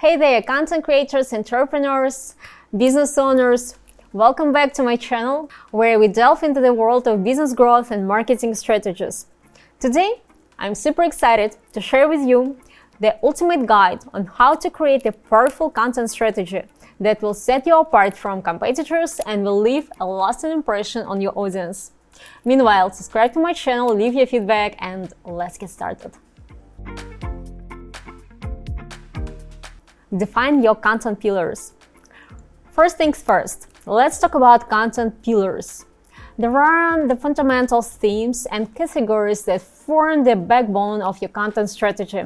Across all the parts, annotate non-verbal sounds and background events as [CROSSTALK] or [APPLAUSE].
Hey there, content creators, entrepreneurs, business owners. Welcome back to my channel where we delve into the world of business growth and marketing strategies. Today, I'm super excited to share with you the ultimate guide on how to create a powerful content strategy that will set you apart from competitors and will leave a lasting impression on your audience. Meanwhile, subscribe to my channel, leave your feedback, and let's get started. Define your content pillars. First things first, let's talk about content pillars. There are the fundamental themes and categories that form the backbone of your content strategy.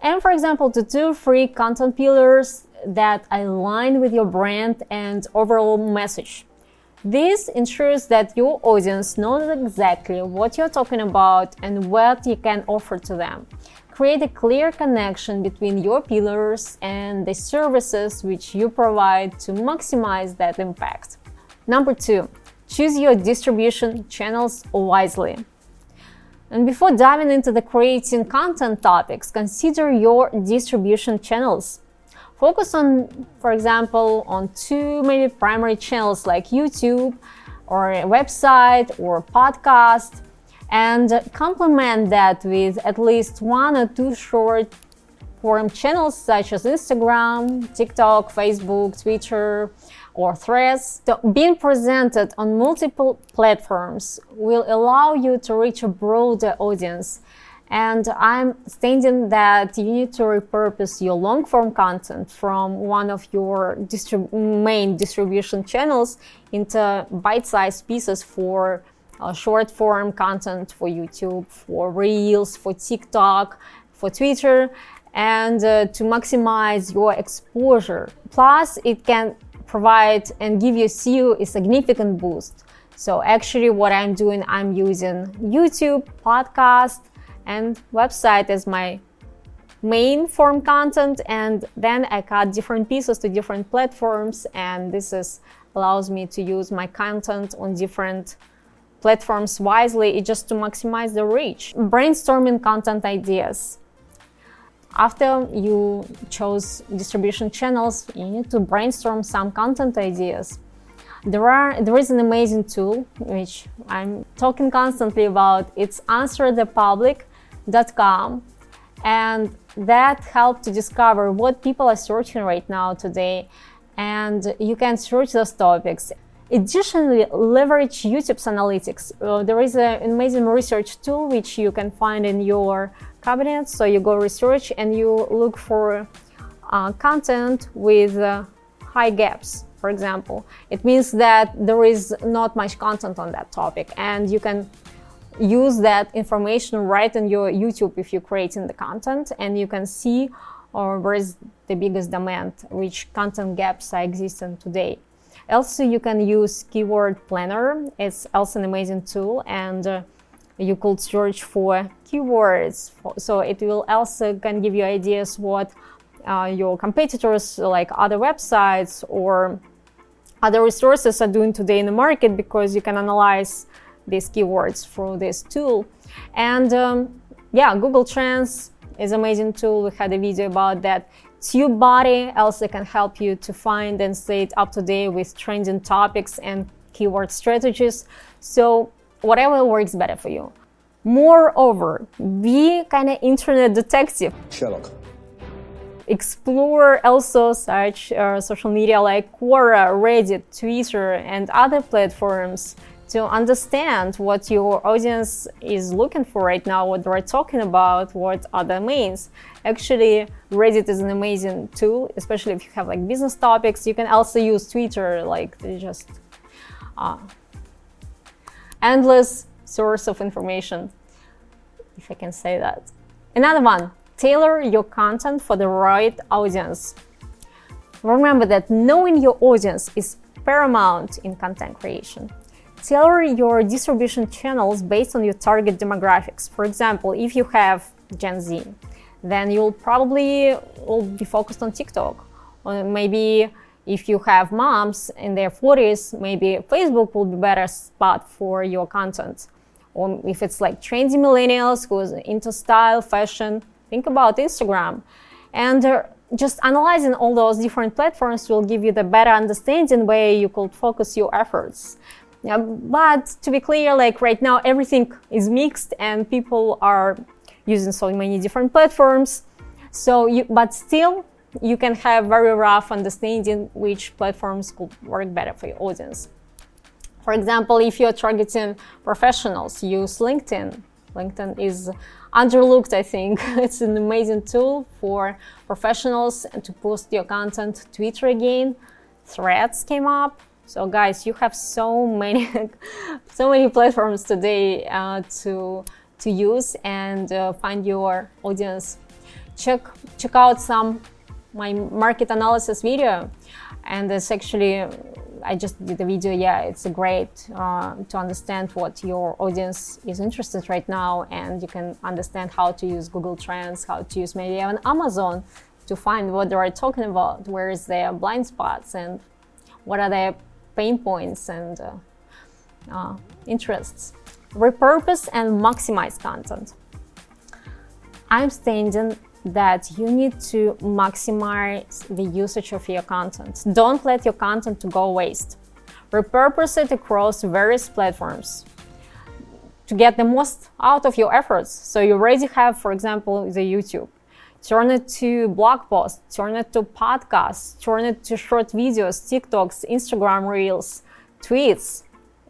And for example, the two free content pillars that align with your brand and overall message. This ensures that your audience knows exactly what you're talking about and what you can offer to them create a clear connection between your pillars and the services which you provide to maximize that impact. Number two, choose your distribution channels wisely. And before diving into the creating content topics, consider your distribution channels. Focus on, for example, on two maybe primary channels like YouTube or a website or podcast and complement that with at least one or two short form channels such as Instagram, TikTok, Facebook, Twitter, or Threads. So being presented on multiple platforms will allow you to reach a broader audience. And I'm stating that you need to repurpose your long form content from one of your distrib- main distribution channels into bite sized pieces for uh, short form content for YouTube, for Reels, for TikTok, for Twitter, and uh, to maximize your exposure. Plus, it can provide and give your SEO a significant boost. So, actually, what I'm doing, I'm using YouTube, podcast, and website as my main form content and then I cut different pieces to different platforms and this is allows me to use my content on different platforms wisely is just to maximize the reach. Brainstorming content ideas. After you chose distribution channels, you need to brainstorm some content ideas. There are there is an amazing tool which I'm talking constantly about. It's answerthepublic.com and that helps to discover what people are searching right now today and you can search those topics Additionally, leverage YouTube's analytics. Uh, there is an amazing research tool which you can find in your cabinet. So you go research and you look for uh, content with uh, high gaps, for example. It means that there is not much content on that topic, and you can use that information right in your YouTube if you're creating the content, and you can see or uh, where is the biggest demand, which content gaps are existing today. Also, you can use Keyword Planner. It's also an amazing tool, and uh, you could search for keywords. So it will also can give you ideas what uh, your competitors, like other websites or other resources, are doing today in the market because you can analyze these keywords through this tool. And um, yeah, Google Trends is amazing tool. We had a video about that. TubeBuddy also can help you to find and stay up to date with trending topics and keyword strategies. So whatever works better for you. Moreover, be kind of internet detective. Sherlock. Explore also such uh, social media like Quora, Reddit, Twitter, and other platforms to understand what your audience is looking for right now, what they're talking about, what are the mains. Actually, Reddit is an amazing tool, especially if you have like business topics. You can also use Twitter, like just uh, endless source of information, if I can say that. Another one, tailor your content for the right audience. Remember that knowing your audience is paramount in content creation tailor your distribution channels based on your target demographics. For example, if you have Gen Z, then you'll probably will be focused on TikTok. Or maybe if you have moms in their 40s, maybe Facebook will be better spot for your content. Or if it's like trendy millennials who's into style, fashion, think about Instagram. And uh, just analyzing all those different platforms will give you the better understanding where you could focus your efforts. Yeah, but to be clear, like right now, everything is mixed and people are using so many different platforms. So, you, but still, you can have very rough understanding which platforms could work better for your audience. For example, if you're targeting professionals, use LinkedIn. LinkedIn is underlooked, I think. [LAUGHS] it's an amazing tool for professionals to post your content. Twitter again, threads came up. So guys, you have so many, [LAUGHS] so many platforms today uh, to to use and uh, find your audience. Check check out some my market analysis video, and it's actually I just did a video. Yeah, it's great uh, to understand what your audience is interested right now, and you can understand how to use Google Trends, how to use maybe even Amazon to find what they are talking about, where is their blind spots, and what are their pain points and uh, uh, interests. Repurpose and maximize content. I'm standing that you need to maximize the usage of your content. Don't let your content to go waste. Repurpose it across various platforms to get the most out of your efforts. So you already have, for example, the YouTube. Turn it to blog posts, turn it to podcasts, turn it to short videos, TikToks, Instagram reels, tweets.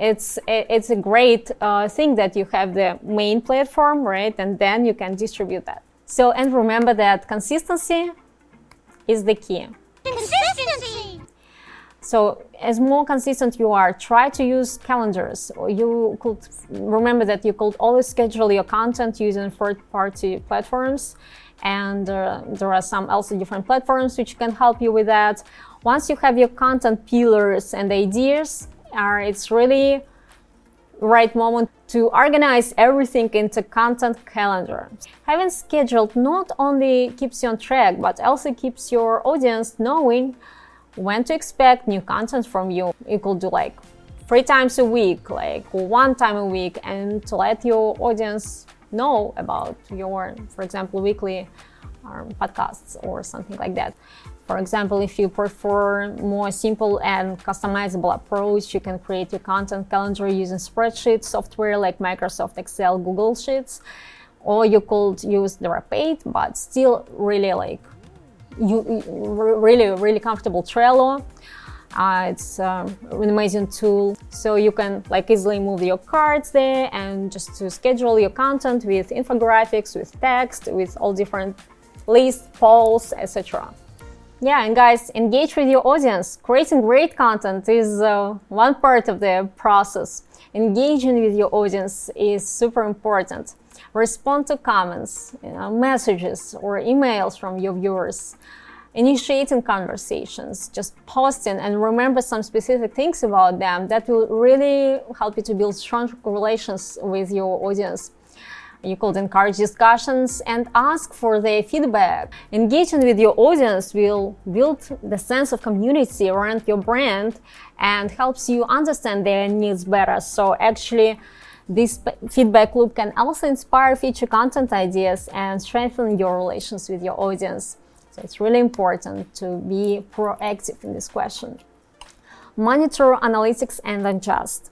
It's it's a great uh, thing that you have the main platform, right? And then you can distribute that. So, and remember that consistency is the key. Consistency! So, as more consistent you are, try to use calendars. You could remember that you could always schedule your content using third-party platforms, and uh, there are some also different platforms which can help you with that. Once you have your content pillars and ideas, uh, it's really right moment to organize everything into content calendar. Having scheduled not only keeps you on track, but also keeps your audience knowing when to expect new content from you. You could do like three times a week, like one time a week, and to let your audience know about your, for example, weekly um, podcasts or something like that. For example, if you prefer more simple and customizable approach, you can create your content calendar using spreadsheet software like Microsoft Excel, Google Sheets, or you could use the Rapid, but still really like you really really comfortable Trello. Uh, it's um, an amazing tool, so you can like easily move your cards there and just to schedule your content with infographics, with text, with all different lists, polls, etc. Yeah, and guys, engage with your audience. Creating great content is uh, one part of the process. Engaging with your audience is super important. Respond to comments, you know, messages, or emails from your viewers. Initiating conversations, just posting and remember some specific things about them that will really help you to build strong relations with your audience. You could encourage discussions and ask for their feedback. Engaging with your audience will build the sense of community around your brand and helps you understand their needs better. So actually, this feedback loop can also inspire future content ideas and strengthen your relations with your audience. So it's really important to be proactive in this question. Monitor analytics and adjust.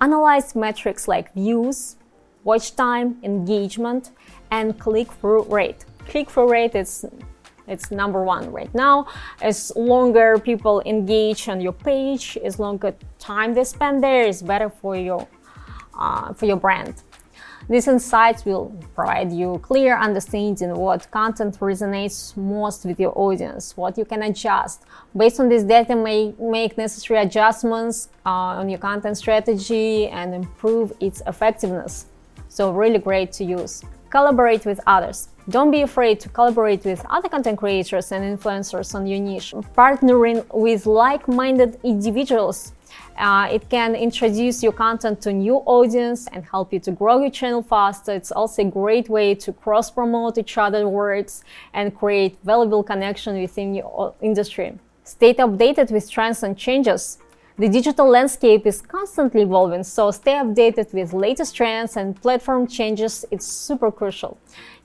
Analyze metrics like views, watch time, engagement, and click-through rate. Click-through rate is it's number one right now. As longer people engage on your page, as longer time they spend there, is better for your uh, for your brand. These insights will provide you clear understanding what content resonates most with your audience, what you can adjust. Based on this data, make necessary adjustments uh, on your content strategy and improve its effectiveness. So really great to use. Collaborate with others. Don't be afraid to collaborate with other content creators and influencers on your niche. Partnering with like-minded individuals uh, it can introduce your content to new audience and help you to grow your channel faster. It's also a great way to cross promote each other's works and create valuable connection within your industry. Stay updated with trends and changes. The digital landscape is constantly evolving, so stay updated with latest trends and platform changes. It's super crucial.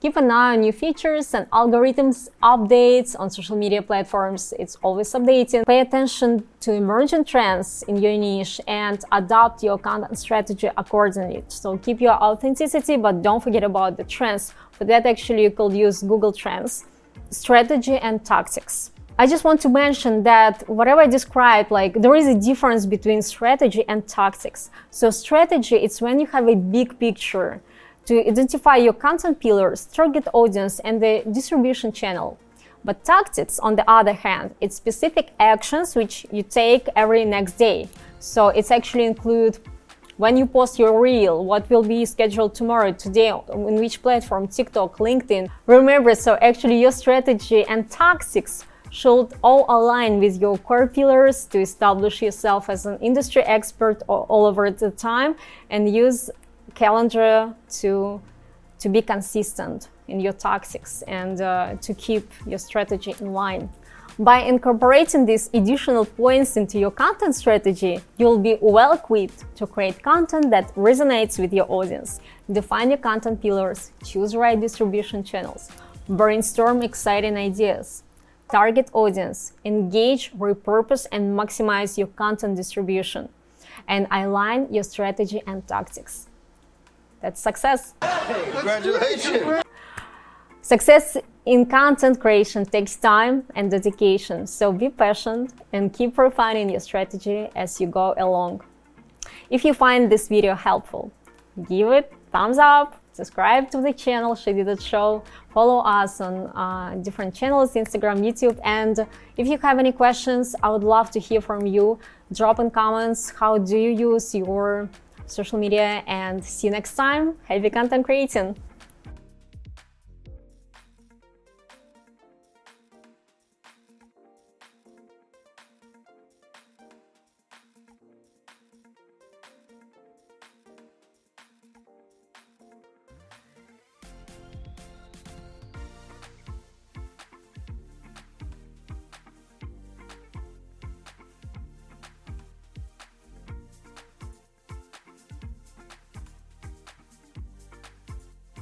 Keep an eye on new features and algorithms updates on social media platforms. It's always updating. Pay attention to emerging trends in your niche and adapt your content strategy accordingly. So keep your authenticity, but don't forget about the trends. For that, actually, you could use Google Trends. Strategy and tactics. I just want to mention that whatever I described, like there is a difference between strategy and tactics. So strategy, it's when you have a big picture to identify your content pillars, target audience, and the distribution channel. But tactics, on the other hand, it's specific actions which you take every next day. So it's actually include when you post your reel, what will be scheduled tomorrow, today, in which platform, TikTok, LinkedIn. Remember, so actually your strategy and tactics should all align with your core pillars to establish yourself as an industry expert all over the time and use calendar to to be consistent in your tactics and uh, to keep your strategy in line. By incorporating these additional points into your content strategy, you'll be well equipped to create content that resonates with your audience. Define your content pillars, choose right distribution channels, brainstorm exciting ideas, target audience, engage, repurpose, and maximize your content distribution, and align your strategy and tactics. That's success. Hey, congratulations. Success in content creation takes time and dedication, so be patient and keep refining your strategy as you go along. If you find this video helpful, give it thumbs up, subscribe to the channel Did It Show, follow us on uh, different channels, Instagram, YouTube, and if you have any questions, I would love to hear from you. Drop in comments how do you use your social media and see you next time. Happy content creating!